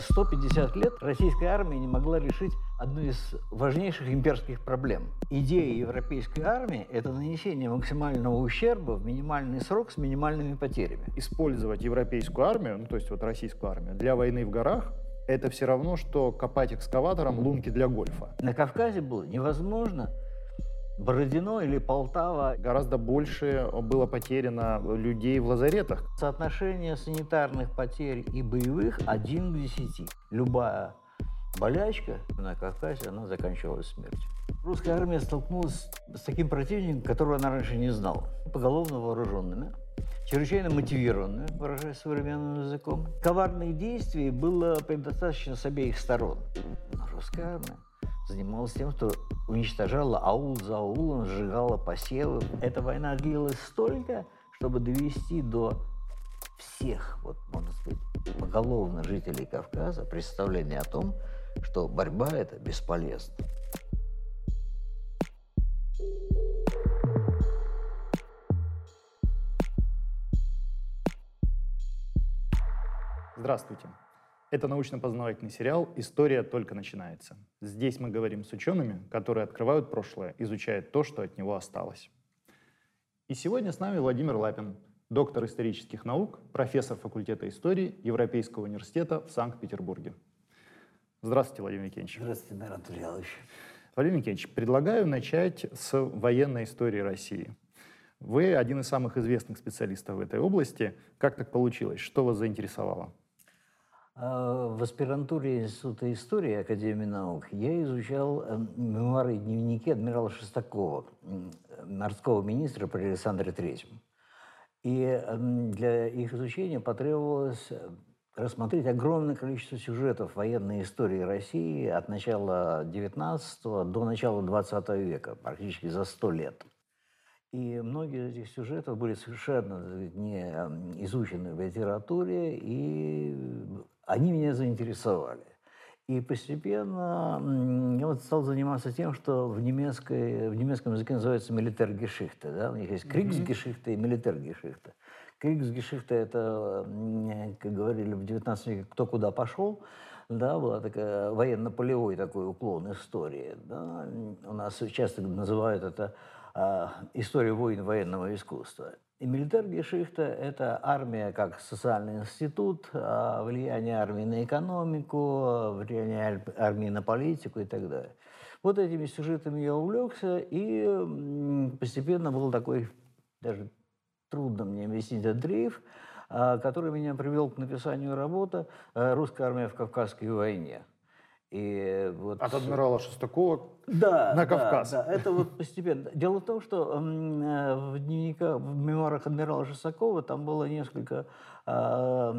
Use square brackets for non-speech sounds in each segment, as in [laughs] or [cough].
150 лет российская армия не могла решить одну из важнейших имперских проблем. Идея европейской армии – это нанесение максимального ущерба в минимальный срок с минимальными потерями. Использовать европейскую армию, ну то есть вот российскую армию, для войны в горах это все равно, что копать экскаватором лунки для гольфа. На Кавказе было невозможно Бородино или Полтава. Гораздо больше было потеряно людей в лазаретах. Соотношение санитарных потерь и боевых один к десяти. Любая болячка на Кавказе, она заканчивалась смертью. Русская армия столкнулась с таким противником, которого она раньше не знала. Поголовно вооруженными, чрезвычайно мотивированными, выражаясь современным языком. Коварных действий было предостаточно с обеих сторон. Но русская армия занималась тем, что уничтожала аул за аулом, сжигала посевы. Эта война длилась столько, чтобы довести до всех, вот можно сказать, поголовно жителей Кавказа представление о том, что борьба это бесполезна. Здравствуйте. Это научно-познавательный сериал «История только начинается». Здесь мы говорим с учеными, которые открывают прошлое, изучают то, что от него осталось. И сегодня с нами Владимир Лапин, доктор исторических наук, профессор факультета истории Европейского университета в Санкт-Петербурге. Здравствуйте, Владимир Никитич. Здравствуйте, Народ Ильич. Владимир Никитич, предлагаю начать с военной истории России. Вы один из самых известных специалистов в этой области. Как так получилось? Что вас заинтересовало? А, в аспирантуре Института истории Академии наук я изучал э, мемуары и дневники адмирала Шестакова, морского министра при Александре Третьем. И для их изучения потребовалось э, рассмотреть огромное количество сюжетов военной истории России от начала XIX до начала XX века, практически за сто лет. И многие из этих сюжетов были совершенно не изучены в литературе, и они меня заинтересовали. И постепенно я вот стал заниматься тем, что в, немецкой, в немецком языке называется милитергешихте. Да? У них есть криксгешихте и милитергешихте. Криксгешихте – это, как говорили в 19 веке, кто куда пошел. Да, была такая военно-полевой такой уклон истории. Да? У нас часто называют это э, история войн военного искусства. И милитаргешихта – это армия как социальный институт, а влияние армии на экономику, влияние армии на политику и так далее. Вот этими сюжетами я увлекся, и постепенно был такой, даже трудно мне объяснить этот дрейф, а, который меня привел к написанию работы «Русская армия в Кавказской войне». И вот... От адмирала Шестакова да, на Кавказ. Да, да, это вот постепенно. Дело в том, что э, в дневниках, в мемуарах адмирала Шестакова там было несколько э,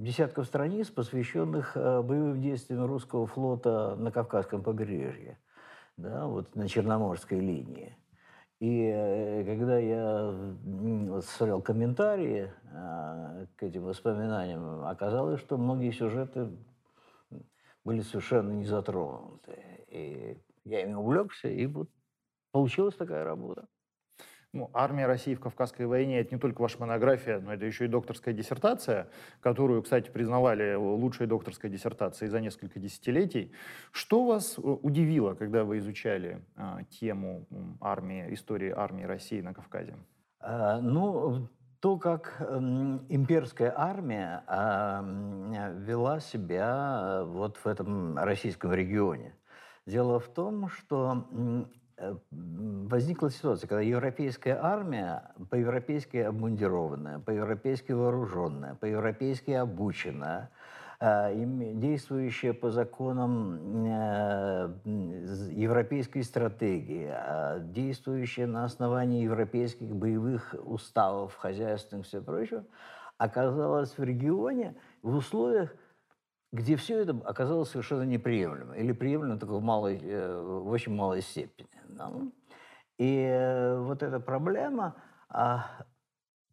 десятков страниц, посвященных э, боевым действиям русского флота на Кавказском побережье, да, вот на Черноморской линии. И э, когда я смотрел комментарии э, к этим воспоминаниям, оказалось, что многие сюжеты были совершенно не затронуты. И я ими увлекся, и вот получилась такая работа. Ну, армия России в Кавказской войне – это не только ваша монография, но это еще и докторская диссертация, которую, кстати, признавали лучшей докторской диссертацией за несколько десятилетий. Что вас э, удивило, когда вы изучали а, тему армии, истории армии России на Кавказе? А, ну, то, как имперская армия вела себя э, вот в этом российском регионе. Дело в том, что э, возникла ситуация, когда европейская армия по-европейски обмундированная, по-европейски вооруженная, по-европейски обученная, Э, действующая по законам европейской стратегии, а действующая на основании европейских боевых уставов, хозяйственных и все прочее, оказалась в регионе в условиях, где все это оказалось совершенно неприемлемо. Или приемлемо только в, малой, э, в очень малой степени. И вот эта проблема а,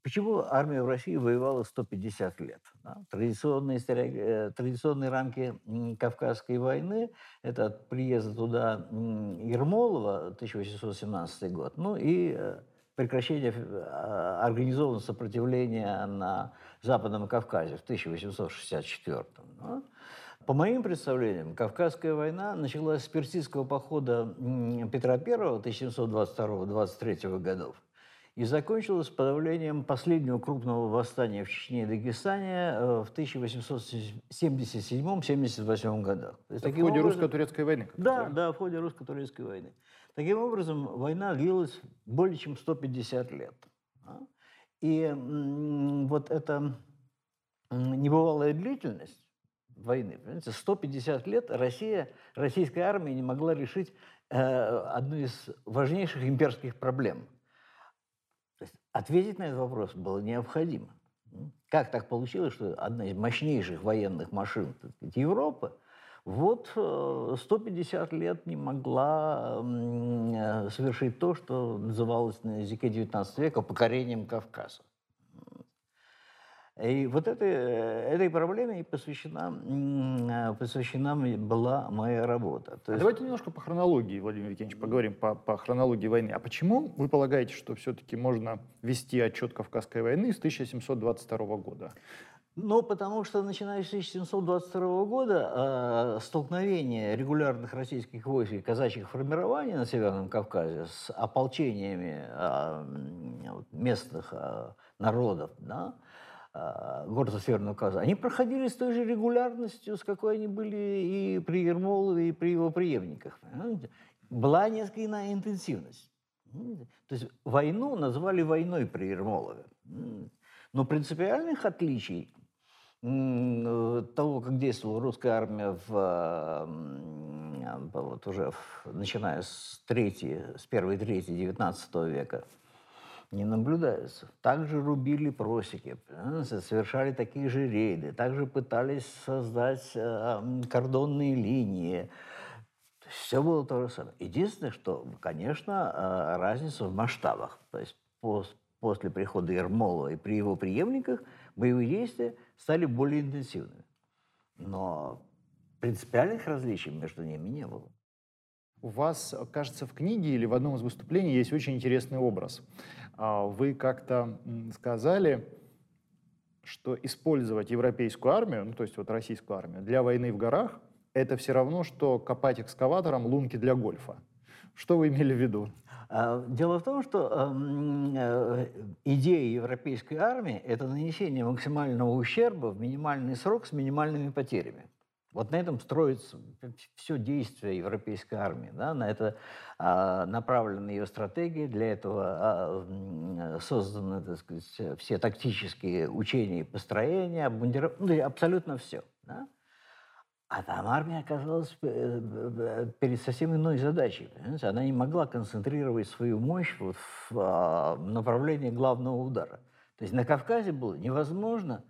Почему армия в России воевала 150 лет? Да? Традиционные, э, традиционные рамки Кавказской войны – это от приезда туда Ермолова, 1817 год, ну и э, прекращение а, организованного сопротивления на Западном Кавказе в 1864 да? По моим представлениям, Кавказская война началась с персидского похода Петра I 1722-23 годов и закончилась подавлением последнего крупного восстания в Чечне и Дагестане э, в 1877-78 годах. То есть, в ходе образом... русско-турецкой войны? Да, да, в ходе русско-турецкой войны. Таким образом, война длилась более чем 150 лет. И вот эта небывалая длительность войны, понимаете, 150 лет Россия, российская армия не могла решить э, одну из важнейших имперских проблем. Ответить на этот вопрос было необходимо. Как так получилось, что одна из мощнейших военных машин сказать, Европы вот 150 э, лет не могла э, совершить то, что называлось на языке XIX века покорением Кавказа. И вот этой, этой проблеме посвящена, э, посвящена была моя работа. То есть... Давайте немножко по хронологии, Владимир Евгеньевич, поговорим по, по хронологии войны. А почему вы полагаете, что все-таки можно вести отчет Кавказской войны с 1722 года? Ну, потому что, начиная с 1722 года, э, столкновение регулярных российских войск и казачьих формирований на Северном Кавказе с ополчениями э, местных э, народов, да, э, города Северного Кавказа, они проходили с той же регулярностью, с какой они были и при Ермолове, и при его преемниках. Была несколько иная интенсивность. То есть войну назвали войной при Ермолове. Но принципиальных отличий Э, того, как действовала русская армия в, вот уже в, начиная с, третьей, с первой трети XIX века, не наблюдается. Также рубили просеки, совершали такие же рейды, также пытались создать э, кордонные линии. Все было то же самое. Единственное, что, конечно, э, разница в масштабах. То есть после прихода Ермолова и при его преемниках боевые действия стали более интенсивными. Но принципиальных различий между ними не было. У вас, кажется, в книге или в одном из выступлений есть очень интересный образ. А, вы как-то сказали, что использовать европейскую армию, ну то есть вот российскую армию, для войны в горах, это все равно, что копать экскаватором лунки для гольфа. Что вы имели в виду? А, дело в том, что эм, э, идея европейской армии – это нанесение максимального ущерба в минимальный срок с минимальными потерями. Вот на этом строится все действие европейской армии. Да? На это а, направлены ее стратегии, для этого а, созданы так сказать, все тактические учения и построения, обмундирование, ну, абсолютно все. Да? А там армия оказалась э, э, перед совсем иной задачей. Понимаете? Она не могла концентрировать свою мощь вот в а, направлении главного удара. То есть на Кавказе было невозможно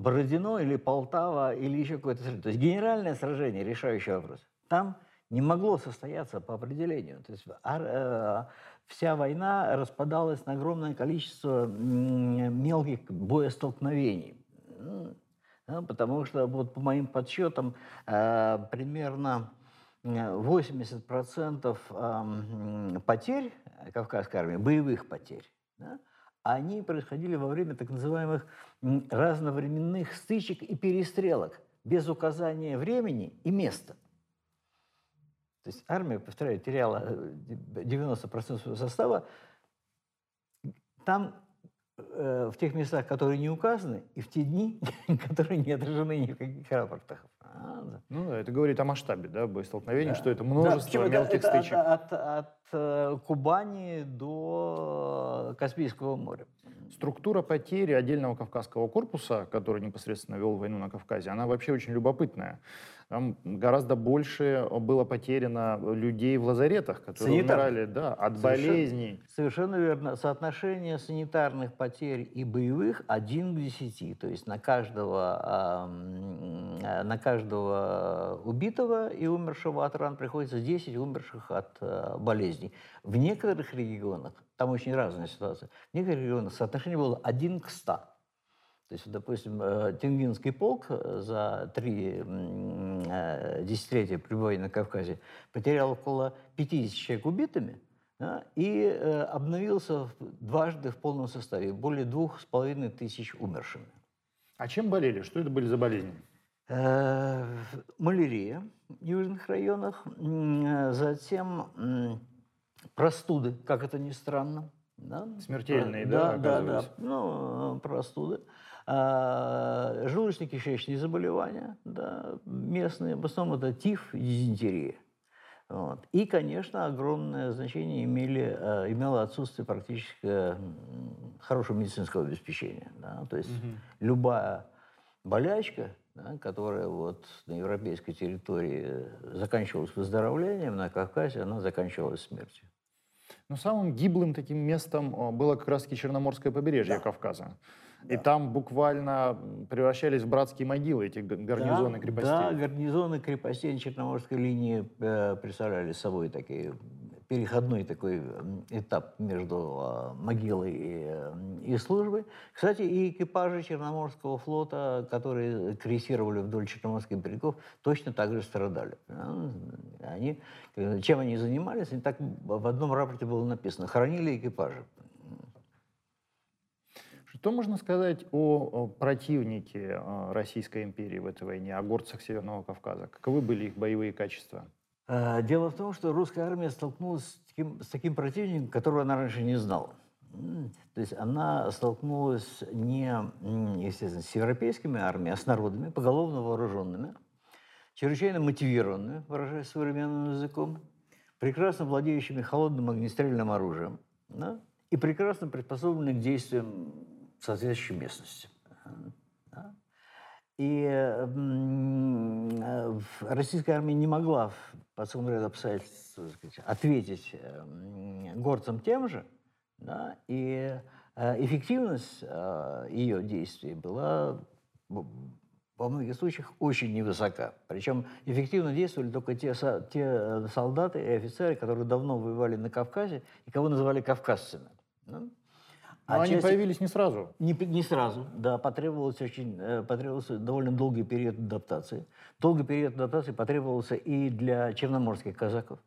Бородино или Полтава или еще какое-то сражение. То есть генеральное сражение, решающий вопрос. Там не могло состояться по определению. То есть а, вся война распадалась на огромное количество мелких боестолкновений потому что вот по моим подсчетам э, примерно 80% э, потерь Кавказской армии, боевых потерь, да, они происходили во время так называемых разновременных стычек и перестрелок без указания времени и места. То есть армия, повторяю, теряла 90% э, своего состава. Там в тех местах, которые не указаны, и в те дни, [laughs] которые не отражены ни в каких рапортах. А, да. Ну да, это говорит о масштабе да, боестолкновений, да. что это множество да, мелких это, стычек. От, от, от э, Кубани до Каспийского моря. Структура потери отдельного Кавказского корпуса, который непосредственно вел войну на Кавказе, она вообще очень любопытная. Там гораздо больше было потеряно людей в лазаретах, которые Санитар. умирали да, от Совершенно, болезней. Совершенно верно. Соотношение санитарных потерь и боевых один к десяти. То есть на каждого, э, на каждого убитого и умершего от ран приходится 10 умерших от э, болезней. В некоторых регионах, там очень разная ситуация, в некоторых регионах соотношение было один к 100. То есть, допустим, э, Тенгинский полк э, за три э, десятилетия пребывания на Кавказе потерял около 50 человек убитыми да, и обновился дважды в полном составе, более двух с половиной тысяч умершими. А чем болели? Что это были за болезни? Малярия в южных районах, затем простуды, как это ни странно. Да? Смертельные, да? Да, да, да. Ну, простуды. А, желудочно-кишечные заболевания, да, местные, в основном это тиф и дизентерия. Вот. И, конечно, огромное значение имели, э, имело отсутствие практически хорошего медицинского обеспечения. Да? То есть угу. любая болячка, да, которая вот на европейской территории заканчивалась выздоровлением, на Кавказе она заканчивалась смертью. Но самым гиблым таким местом э, было как раз-таки Черноморское побережье да. Кавказа. И там буквально превращались в братские могилы эти гарнизоны да, крепостей. Да, гарнизоны крепостей на Черноморской линии э, представляли собой такие переходной такой этап между э, могилой и, э, и службой. Кстати, и экипажи Черноморского флота, которые крейсировали вдоль Черноморских берегов, точно так же страдали. Они, чем они занимались? Они так в одном рапорте было написано. Хоронили экипажи. Что можно сказать о противнике а, Российской империи в этой войне, о горцах Северного Кавказа? Каковы были их боевые качества? А, дело в том, что русская армия столкнулась с таким, с таким противником, которого она раньше не знала. То есть она столкнулась не, естественно, с европейскими армиями, а с народами, поголовно вооруженными, чрезвычайно мотивированными, выражаясь современным языком, прекрасно владеющими холодным огнестрельным оружием, да, и прекрасно приспособленными к действиям соответствующей местности. И э, российская армия не могла по целому ряду обстоятельств ответить горцам тем же, да, и э, эффективность э, ее действий была во многих случаях очень невысока. Причем эффективно действовали только те, те солдаты и офицеры, которые давно воевали на Кавказе и кого называли кавказцами. Но а они часть... появились не сразу. Не, не сразу, да. Потребовался, очень, э, потребовался довольно долгий период адаптации. Долгий период адаптации потребовался и для черноморских казаков.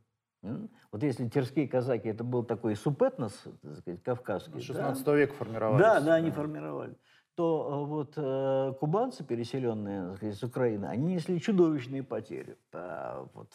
Вот если терские казаки, это был такой супетнос, так сказать, кавказский. 16 да? века формировались. Да, да, они формировали. То э, вот э, кубанцы, переселенные так сказать, с Украины, они несли чудовищные потери. Да, вот,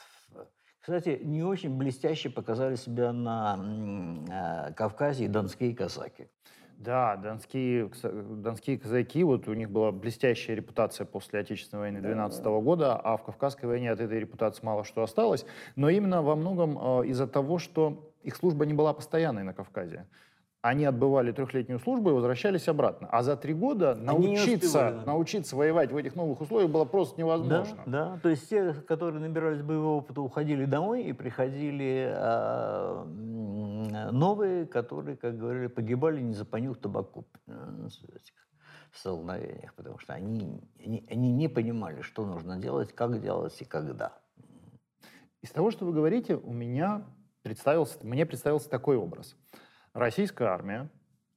кстати, не очень блестяще показали себя на э, Кавказе и донские казаки. Да, донские, донские казаки, вот у них была блестящая репутация после Отечественной войны 12 -го года, а в Кавказской войне от этой репутации мало что осталось. Но именно во многом э, из-за того, что их служба не была постоянной на Кавказе они отбывали трехлетнюю службу и возвращались обратно. А за три года научиться, научиться воевать в этих новых условиях было просто невозможно. Да, да, то есть те, которые набирались боевого опыта, уходили домой и приходили а, новые, которые, как говорили, погибали не за понюх табаку в столкновениях, потому что они, они, они не понимали, что нужно делать, как делать и когда. Из того, что вы говорите, у меня представился, мне представился такой образ – Российская армия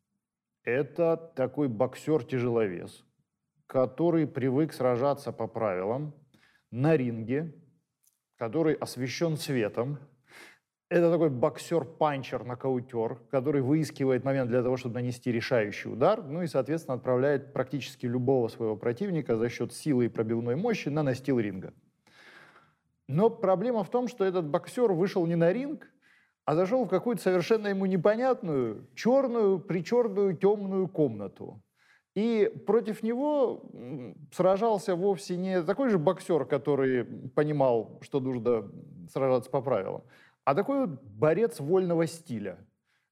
– это такой боксер-тяжеловес, который привык сражаться по правилам на ринге, который освещен светом. Это такой боксер-панчер, нокаутер, который выискивает момент для того, чтобы нанести решающий удар, ну и, соответственно, отправляет практически любого своего противника за счет силы и пробивной мощи на настил ринга. Но проблема в том, что этот боксер вышел не на ринг, а зашел в какую-то совершенно ему непонятную, черную, причерную, темную комнату. И против него сражался вовсе не такой же боксер, который понимал, что нужно сражаться по правилам, а такой вот борец вольного стиля –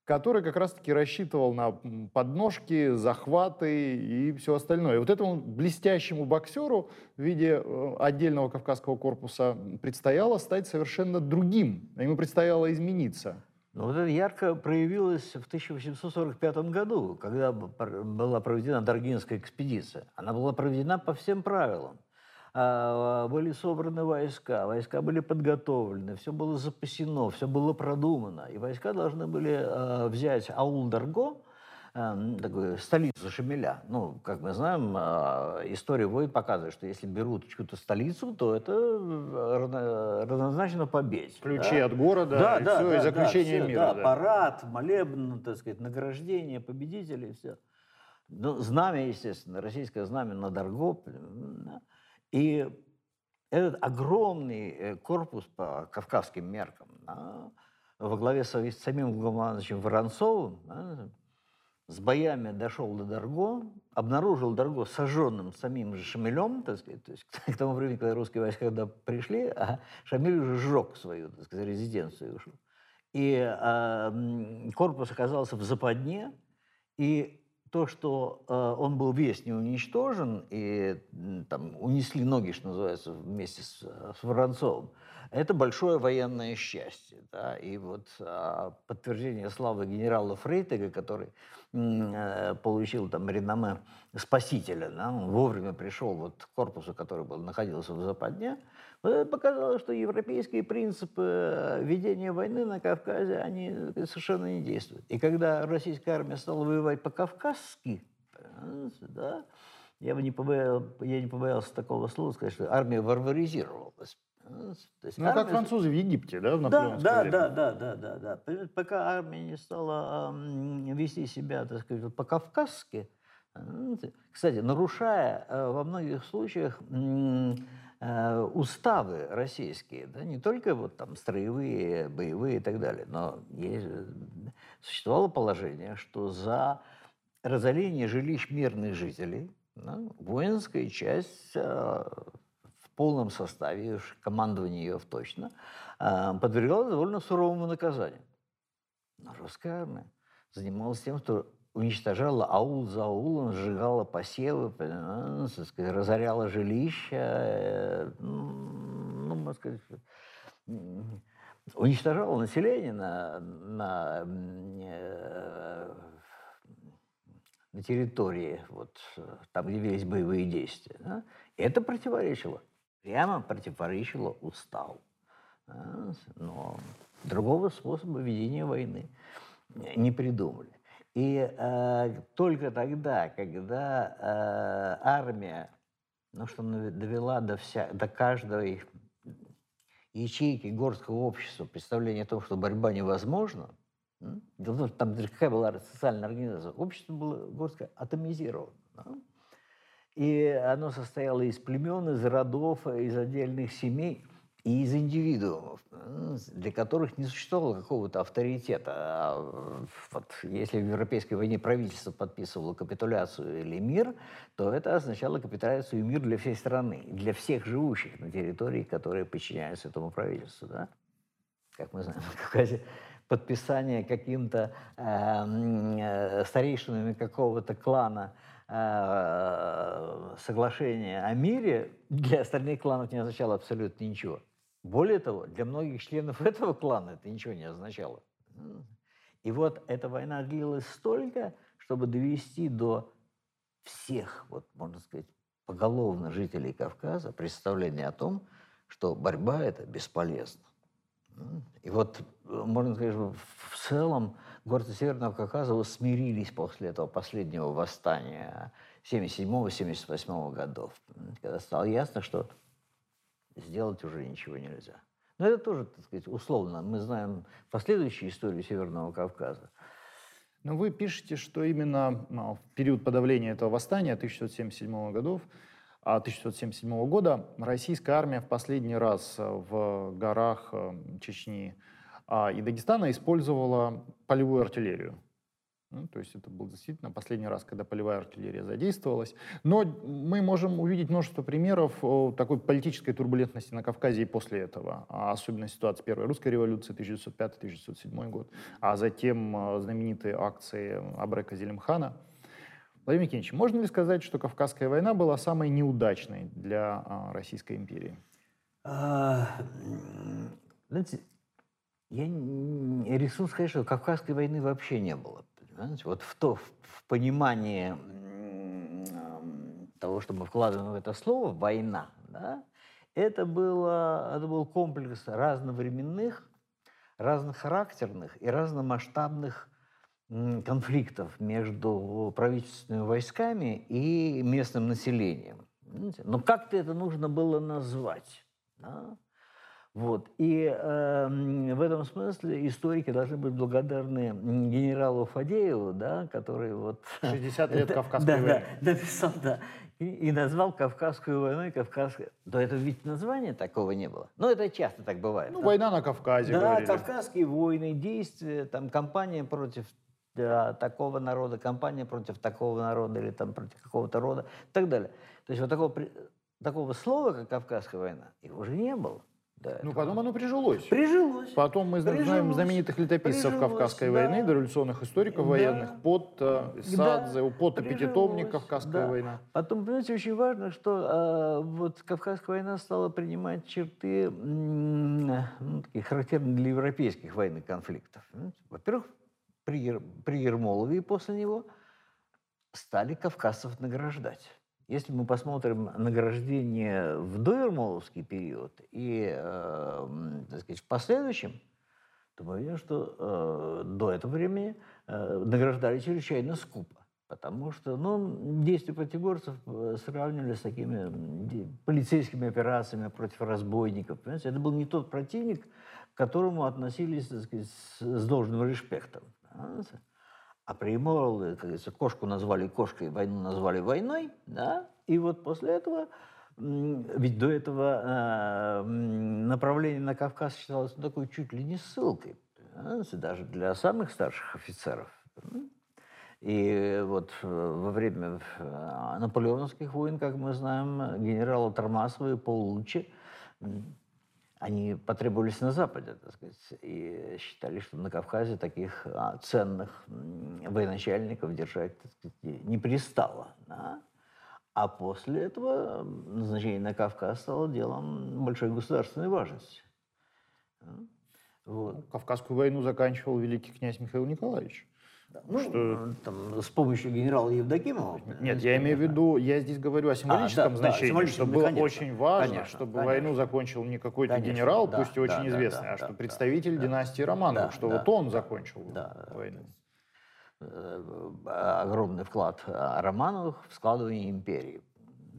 который как раз-таки рассчитывал на подножки, захваты и все остальное. И вот этому блестящему боксеру в виде э, отдельного кавказского корпуса предстояло стать совершенно другим. Ему предстояло измениться. Ну, вот это ярко проявилось в 1845 году, когда была проведена Даргинская экспедиция. Она была проведена по всем правилам. А, были собраны войска, войска были подготовлены, все было запасено, все было продумано. И войска должны были а, взять Аул-Дарго, а, такую столицу Шамиля. Ну, как мы знаем, история войн показывает, что если берут чью-то столицу, то это равнозначно победе. Ключи да? от города, да, и да, все, да, и заключение да, мира. Да, да, парад, молебн, так сказать, награждение победителей, все. Ну, знамя, естественно, российское знамя над Аргополем. Да. И этот огромный э, корпус по кавказским меркам да, во главе с самим главнокомандующим Воронцовым да, с боями дошел до Дарго, обнаружил Дарго сожженным самим же Шамилем, так сказать, то есть [laughs] к тому времени, когда русские войска когда пришли, а Шамиль уже сжег свою, так сказать, резиденцию ушел. И э, корпус оказался в западне, и то, что э, он был весь не уничтожен, и там унесли ноги, что называется, вместе с, с Воронцовым, это большое военное счастье. Да? И вот э, подтверждение славы генерала Фрейтега, который э, получил там реноме спасителя, да? он вовремя пришел вот к корпусу, который был, находился в Западне, показало, что европейские принципы э, ведения войны на Кавказе, они совершенно не действуют. И когда российская армия стала воевать по-кавказски, да, я бы не побоялся, я не побоялся такого слова сказать, что армия варваризировалась. То есть ну, армия... как французы в Египте, да, в да, да, да, да, да, да, да. Пока армия не стала вести себя, так сказать, по-кавказски, кстати, нарушая э, во многих случаях Э, уставы российские, да, не только вот там строевые, боевые и так далее, но есть, существовало положение, что за разорение жилищ мирных жителей да, воинская часть э, в полном составе, уж командование ее точно, э, подвергалась довольно суровому наказанию. Но русская армия занималась тем, что уничтожала аул за аулом, сжигала посевы, сказать, разоряла жилища, э, ну, можно сказать, уничтожала население на, на, э, на территории, вот, там, где велись боевые действия. Да? Это противоречило, прямо противоречило уставу. Но другого способа ведения войны не придумали. И э, только тогда, когда э, армия, ну что довела до, вся, до каждой ячейки горского общества представление о том, что борьба невозможна, там какая была социальная организация, общество было горское атомизировано. Да? И оно состояло из племен, из родов, из отдельных семей – и из индивидуумов, для которых не существовало какого-то авторитета. А вот если в Европейской войне правительство подписывало капитуляцию или мир, то это означало капитуляцию и мир для всей страны, для всех живущих на территории, которые подчиняются этому правительству. Да? Как мы знаем, [laughs] подписание каким-то эм, э, старейшинами какого-то клана э, соглашения о мире для остальных кланов не означало абсолютно ничего. Более того, для многих членов [laughs] этого клана это ничего не означало. И вот эта война длилась столько, чтобы довести до всех, вот можно сказать, поголовно жителей Кавказа представление о том, что борьба это бесполезна. И вот, можно сказать, в целом горцы Северного Кавказа смирились после этого последнего восстания 77-78 годов, когда стало ясно, что сделать уже ничего нельзя. Но это тоже, так сказать, условно. Мы знаем последующую историю Северного Кавказа. Но вы пишете, что именно ну, в период подавления этого восстания 1677 годов, 1677 а, года российская армия в последний раз в горах Чечни а, и Дагестана использовала полевую артиллерию. Ну, то есть это был действительно последний раз, когда полевая артиллерия задействовалась. Но мы можем увидеть множество примеров такой политической турбулентности на Кавказе и после этого. А особенно ситуация Первой русской революции 1905-1907 год, а затем э, знаменитые акции Абрека Зелимхана. Владимир Евгеньевич, можно ли сказать, что Кавказская война была самой неудачной для а, Российской империи? А, знаете, я рискну сказать, что Кавказской войны вообще не было. Понимаете? Вот в, то, в понимании того, что мы вкладываем в это слово «война», да, это, было, это был комплекс разновременных, разнохарактерных и разномасштабных конфликтов между правительственными войсками и местным населением. Но как-то это нужно было назвать. Да? Вот. И э, в этом смысле историки должны быть благодарны генералу Фадееву, да, который вот... [laughs] 60 лет Кавказской да, войны. Да, написал, да. И, и назвал Кавказскую войну Кавказской... Да это ведь названия такого не было. Но это часто так бывает. Ну, война на Кавказе, Да, говорили. Кавказские войны, действия, там, кампания против да, такого народа, кампания против такого народа или там против какого-то рода и так далее. То есть вот такого, такого слова, как Кавказская война, его уже не было. До Ну, потом оно прижилось. Прижилось. Потом мы зна- знаем Прижилось. знаменитых летописцев Прижилось, Кавказской да. войны, дореволюционных историков Да. военных, под э, Садзе, под прижилось, пятитомник Кавказская да. война. Потом, понимаете, очень важно, что э, вот Кавказская война стала принимать черты, ну, такие характерные для европейских военных конфликтов. Понимаете? Во-первых, при, Ер- при Ермолове и после него стали кавказцев награждать. Если мы посмотрим награждение в доермоловский период и, э, так сказать, в последующем, то мы видим, что э, до этого времени э, награждали чрезвычайно скупо. Потому что ну, действия противоборцев э, сравнивали с такими полицейскими операциями против разбойников. Понимаете? Это был не тот противник, к которому относились так сказать, с должным респектом. понимаете? А при Ермолове, как говорится, кошку назвали кошкой, войну назвали войной, да? И вот после этого, ведь до этого э, направление на Кавказ считалось ну, такой чуть ли не ссылкой, понимаете, даже для самых старших офицеров. И вот э, во время э, наполеоновских войн, как мы знаем, генералы Тормасова и Паулуччи, м, они потребовались на Западе, так сказать, и считали, что на Кавказе таких а, ценных военачальников держать, так сказать, не пристало. да. А после этого назначение на Кавказ стало делом большой государственной важности. Вот. Кавказскую войну заканчивал великий князь Михаил Николаевич. Ну, Что- там, с помощью генерала Евдокимова. Нет, я имею в виду, я здесь говорю о символическом да, да, значении, символическом, что было конечно, очень важно, конечно, чтобы конечно. войну закончил не какой-то Конечно, генерал, да, пусть и очень да, да, известный, да, а что да, представитель да. династии Романовых, Да, что да, вот он да, закончил да, да. войну. Э, огромный вклад а, Романовых в складывание империи.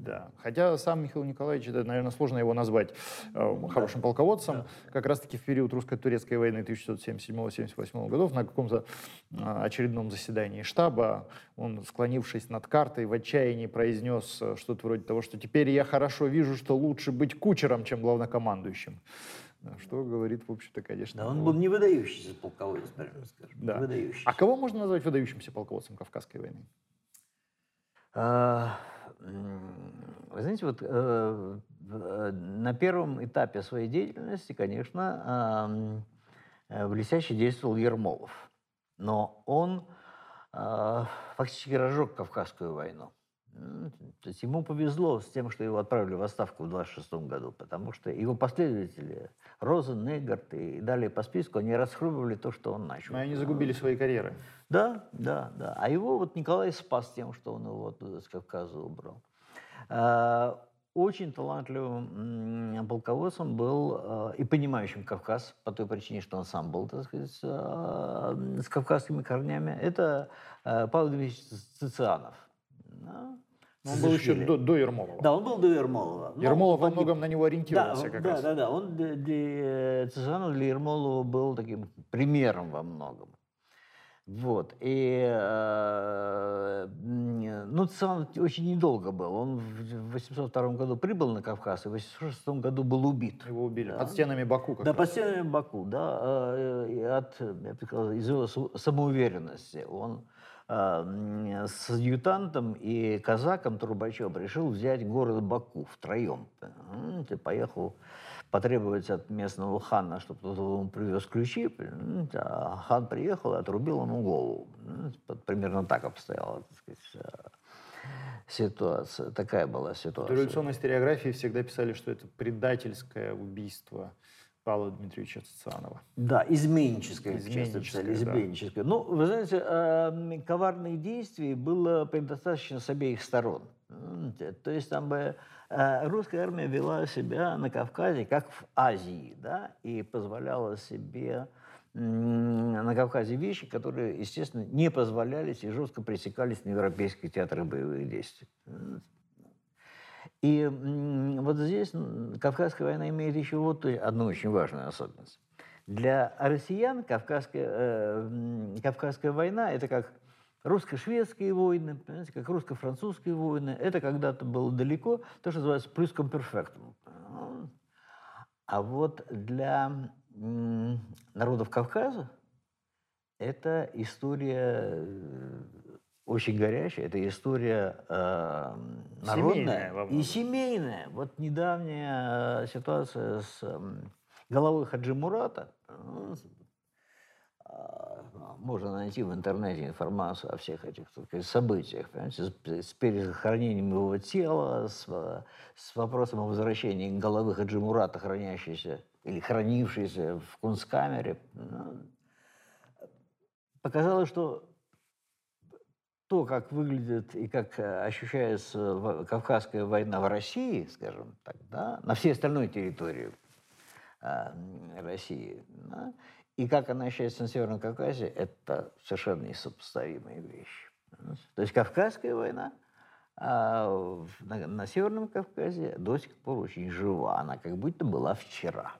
Да. Хотя сам Михаил Николаевич, это, наверное, сложно его назвать э, хорошим полководцем. Как раз-таки в период русско-турецкой войны 1677-78 годов на каком-то э, очередном заседании штаба он, склонившись над картой, в отчаянии произнес э, что-то вроде того, что «теперь я хорошо вижу, что лучше быть кучером, чем главнокомандующим». Да, Что говорит, в общем-то, конечно... Да, он был не выдающийся полководец, прямо скажем. Да. Выдающийся. А кого можно назвать выдающимся полководцем Кавказской войны? А, Вы знаете, вот э, в- на первом этапе своей деятельности, конечно, э, блестяще действовал Ермолов. Но он а, фактически разжег Кавказскую войну. М, То есть ему повезло с тем, что его отправили в отставку в 26 году, потому что его последователи, Розен, Нейгард и далее по списку, они расхрубывали то, что он начал. Но они загубили свои карьеры. Да, да, да. А его вот Николай спас тем, что он его оттуда с Кавказа убрал. А, Очень талантливым полководцем был а, и понимающим Кавказ, по той причине, что он сам был, так сказать, с кавказскими корнями. Это Павел Дмитриевич Цицианов. Да. Но он был еще до, до Ермолова. Да, он был до Ермолова. Но Ермолов во многом на него ориентировался да, как да, раз. Да, да, Он для, для для Ермолова был таким примером во многом. Вот. И, э, ну, Цезанов очень недолго был. Он в 802 году прибыл на Кавказ, и в 806 году был убит. Его убили Да. под стенами Баку. Как Да, раз. по стенам Баку, да, э, и от, я бы сказал, из его самоуверенности. Он э, с адъютантом и казаком Трубачевым решил взять город Баку втроем. Понимаете, Поехал потребовать от местного хана, чтобы тот ему привез ключи. А хан приехал и отрубил ему голову. Примерно так обстояла так сказать, ситуация. Такая была В ситуация. революционной историографии всегда писали, что это предательское убийство Павла Дмитриевича Цицианова. Да, Изменническое, писали, да. Ну, вы знаете, эм, коварных действий было предостаточно с обеих сторон. То есть там бы э, русская армия вела себя на Кавказе, как в Азии, да, и позволяла себе на Кавказе вещи, которые, естественно, не позволялись и жестко пресекались на европейских театрах боевых действий. И вот здесь Кавказская война имеет еще вот одну очень важную особенность. Для россиян Кавказская, э, Кавказская война – это как русско-шведские войны, понимаете, как русско-французские войны. Это когда-то было далеко, то, что называется плюс комперфектум. А вот для народов Кавказа это история э, очень горячая, это история э, народная семейная, и семейная. Вот недавняя э, ситуация с э, головой Хаджи Мурата, э, можно найти в интернете информацию о всех этих сказать, событиях, понимаете, с, с перезахоронением его тела, с, с вопросом о возвращении головы Хаджи Мурата, хранящейся или хранившейся в кунсткамере. Ну, показалось, что то, как выглядит и как э, ощущается Кавказская война в России, скажем так, да, на всей остальной территории э, России, да, и как она ощущается на Северном Кавказе, это совершенно несопоставимые вещи. То есть Кавказская война а на, на Северном Кавказе до сих пор очень жива. Она как будто была вчера.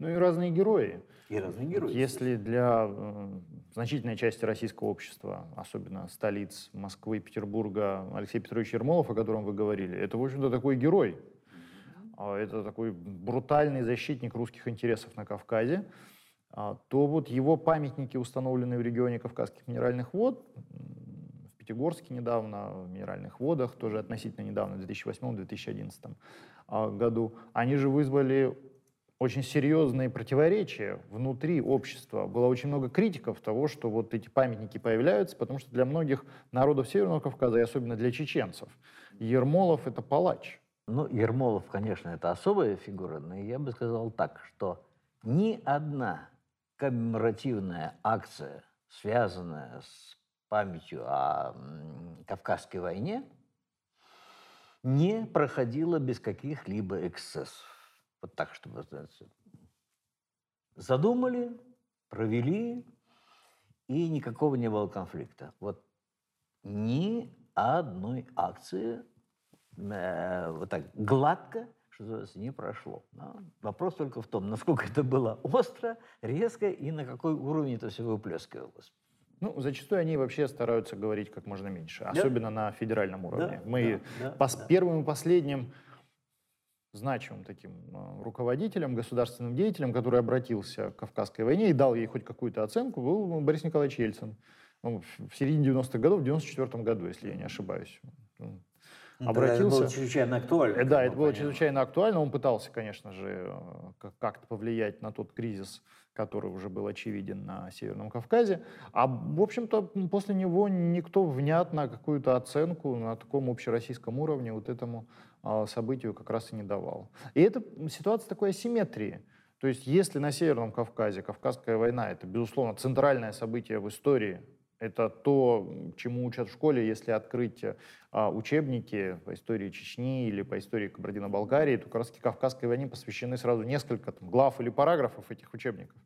Ну и разные герои. И разные герои. Если для э, значительной части российского общества, особенно столиц Москвы, Петербурга, Алексей Петрович Ермолов, о котором вы говорили, это, в общем-то, такой герой. А это такой брутальный защитник русских интересов на Кавказе, а, то вот его памятники, установленные в регионе Кавказских минеральных вод, в Пятигорске недавно, в минеральных водах, тоже относительно недавно, в 2008-2011 а, году, они же вызвали очень серьезные противоречия внутри общества. Было очень много критиков того, что вот эти памятники появляются, потому что для многих народов Северного Кавказа, и особенно для чеченцев, Ермолов — это палач. Ну, Ермолов, конечно, это особая фигура, но я бы сказал так, что ни одна коммеморативная акция, связанная с памятью о Кавказской войне, не проходила без каких-либо эксцессов. Вот так, чтобы задумали, провели, и никакого не было конфликта. Вот ни одной акции э, вот так гладко, что называется, не прошло. Но вопрос только в том, насколько это было остро, резко и на какой уровень это все выплескивалось. Ну, зачастую они вообще стараются говорить как можно меньше, да? особенно на федеральном уровне. Да, Мы да, по да. первым и последним значимым таким а, руководителем, государственным деятелем, который обратился к Кавказской войне и дал ей хоть какую-то оценку, был Борис Николаевич Ельцин. Ну, в середине 90-х годов, в 94 году, если я не ошибаюсь. Обратился. Это было чрезвычайно актуально. Э, да, это было понятно. чрезвычайно актуально. Он пытался, конечно же, э, как-то повлиять на тот кризис, который уже был очевиден на Северном Кавказе. А, в общем-то, после него никто внятно какую-то оценку на таком общероссийском уровне вот этому а, событию как раз и не давал. И это ситуация такой асимметрии. То есть если на Северном Кавказе Кавказская война – это, безусловно, центральное событие в истории, это то, чему учат в школе, если открыть а, учебники по истории Чечни или по истории Кабардино-Балкарии, то как Кавказской войне посвящены сразу несколько там, глав или параграфов этих учебников.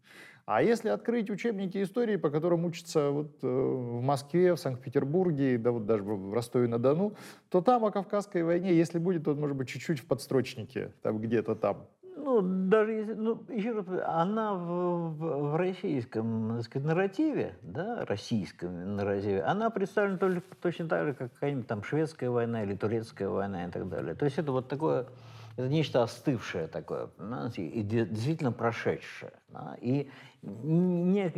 А если открыть учебники истории, по которым учатся вот, э, в Москве, в Санкт-Петербурге, да вот даже в Ростове-на-Дону, то там о Кавказской войне, если будет, то, может быть, чуть-чуть в подстрочнике, там где-то там. Ну, даже если, ну, еще раз, она в, в, в российском, так сказать, нарративе, да, российском нарративе, она представлена только, точно так же, как какая-нибудь там шведская война или турецкая война и так далее. То есть это вот такое это нечто остывшее такое, понимаете, и действительно прошедшее, да, и не,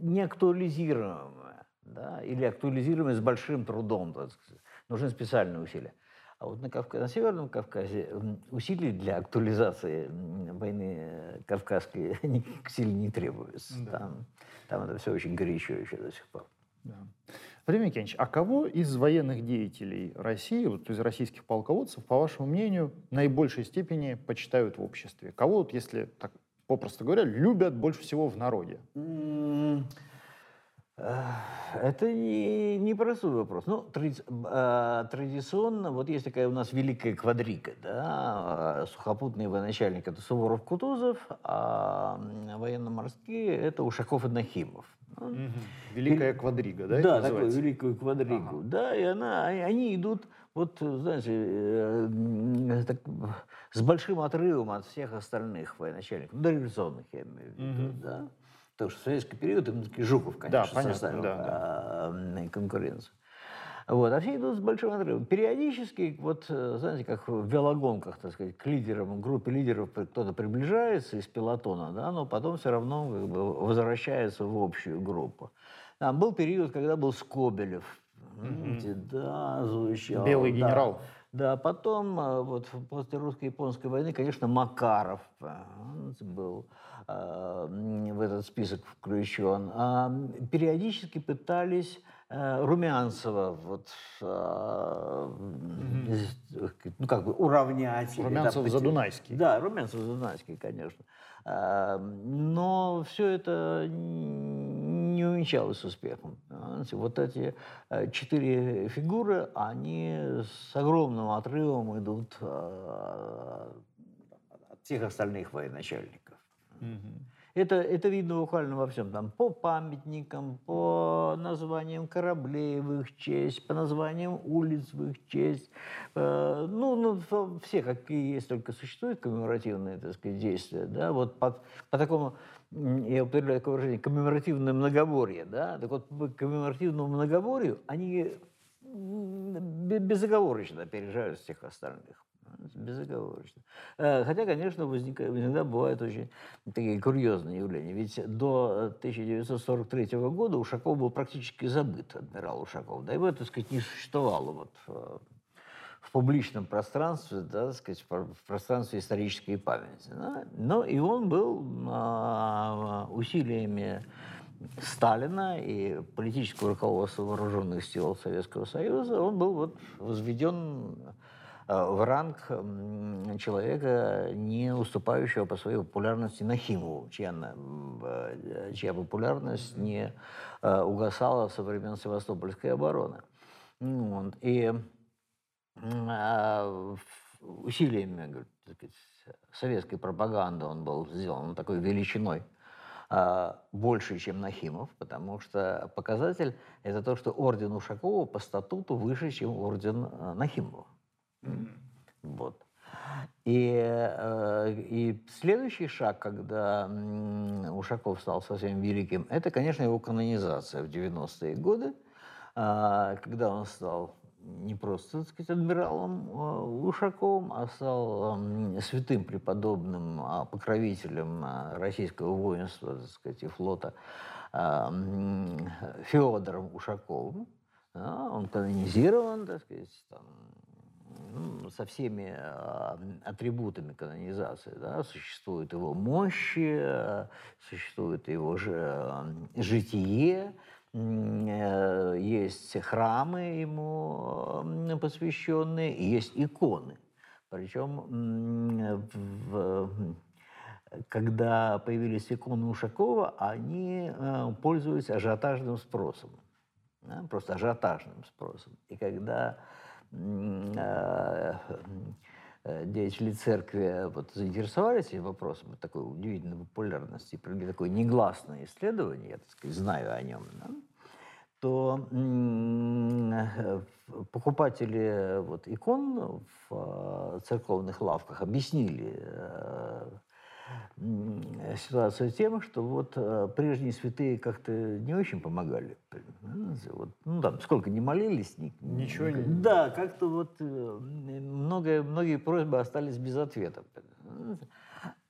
не актуализируемое, да, или актуализируемое с большим трудом, так сказать. нужны специальные усилия. А вот на, Кавка... на Северном Кавказе усилий для актуализации войны кавказской [laughs] сильно не требуется. Да. Там, там это все очень горячо еще до сих пор. Да. Владимир Никитич, а кого из военных деятелей России, вот из российских полководцев, по вашему мнению, в наибольшей степени почитают в обществе? Кого, вот, если так попросту говоря, любят больше всего в народе? Это не, не простой вопрос. Ну, тради, э, традиционно, вот есть такая у нас великая квадрика, да, сухопутный военачальник – это Суворов-Кутузов, а военно-морские – это Ушаков и Нахимов. Угу. Великая квадрига, да? Да, такую великую квадригу. Ага. Да, и она, они идут вот, знаете, э, так, с большим отрывом от всех остальных военачальников, ну, дореволюционных, я имею в виду, Мгм. да. Потому что в советский период им таки Жуков, конечно, понятно, составил да, а, конкуренцию. Вот, а все идут с большим отрывом. Периодически, вот, э, знаете, как в велогонках, так сказать, к лидерам, к группе лидеров кто-то приближается из пелотона, да, но потом все равно как бы, возвращается в общую группу. Там был период, когда был Скобелев. Помните, Да, звучал. Белый да. генерал. Да, потом э, вот после русско-японской войны, конечно, Макаров э, был э, в этот список включен. А, периодически пытались э, Румянцева вот, э, ну, как бы уравнять. да, Румянцев поте- Задунайский. Да, Румянцев Задунайский, конечно. Но все это не увенчалось успехом. Понимаете, Вот эти э, четыре фигуры, они с огромным отрывом идут э, от всех остальных военачальников. Это, это видно буквально во всем. Там, по памятникам, по названиям кораблей в их честь, по названиям улиц в их честь. Э, ну, ну, все, какие есть, только существуют коммеморативные, так сказать, действия. Да? Вот по, по такому, я употребляю такое выражение, коммеморативное многоборье. Да? Так вот, по коммеморативному многоборью они безоговорочно опережают всех остальных. Безоговорочно. Э, Хотя, конечно, возникает, иногда бывают очень такие курьезные явления. Ведь до 1943 года Ушаков был практически забыт, адмирал Ушаков. Да его, так сказать, не существовало вот, э, в публичном пространстве, да, так сказать, в про- в пространстве исторической памяти. да. Но и он был а, усилиями Сталина и политического руководства вооруженных сил Советского Союза, он был вот возведен э, в ранг человека, не уступающего по своей популярности Нахимову, чья, э, чья популярность не э, угасала со времен Севастопольской обороны. Ну, вот. И а, усилиями говорит, сказать, советской пропаганды он был сделан такой величиной а, больше, чем Нахимов, потому что показатель – это то, что орден Ушакова по статуту выше, чем орден э, Нахимова. Вот. И, и следующий шаг, когда Ушаков стал совсем великим, это, конечно, его канонизация в 90-е годы, а, когда он стал не просто, так сказать, адмиралом э, Ушаковым, а стал м, святым преподобным а, покровителем а, российского воинства, так сказать, и флота а, Федором Ушаковым. Да, он канонизирован, так сказать, там, ну, со всеми а, атрибутами канонизации. Да? Существует его мощи, э, существует его же э, житие, э, есть храмы ему посвященные, есть иконы. Причем в- когда появились иконы Ушакова, они э, пользуются ажиотажным спросом. да, просто ажиотажным спросом. И когда э, э, деятели церкви вот, заинтересовались этим вопросом такой удивительной популярности, провели такое негласное исследование, я, так сказать, знаю о нем, да, то э, покупатели вот, икон в э, церковных лавках объяснили м, ситуацию тем, что вот э, прежние святые как-то не очень помогали. понимаете, Вот, ну, там, сколько не молились. ни- Ничего ни- не- Да, как-то вот э, многое, многие просьбы остались без ответа. понимаете.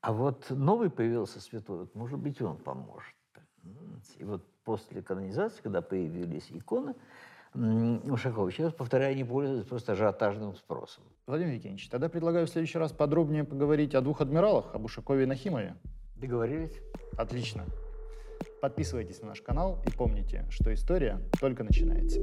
А вот новый появился святой, вот, может быть, он поможет. понимаете. И вот после канонизации, когда появились иконы, м, Ушакова, сейчас, повторяю, они пользуются просто ажиотажным спросом. Владимир Евгеньевич, тогда предлагаю в следующий раз подробнее поговорить о двух адмиралах, об Ушакове и Нахимове. Договорились? Отлично. Подписывайтесь на наш канал и помните, что история только начинается.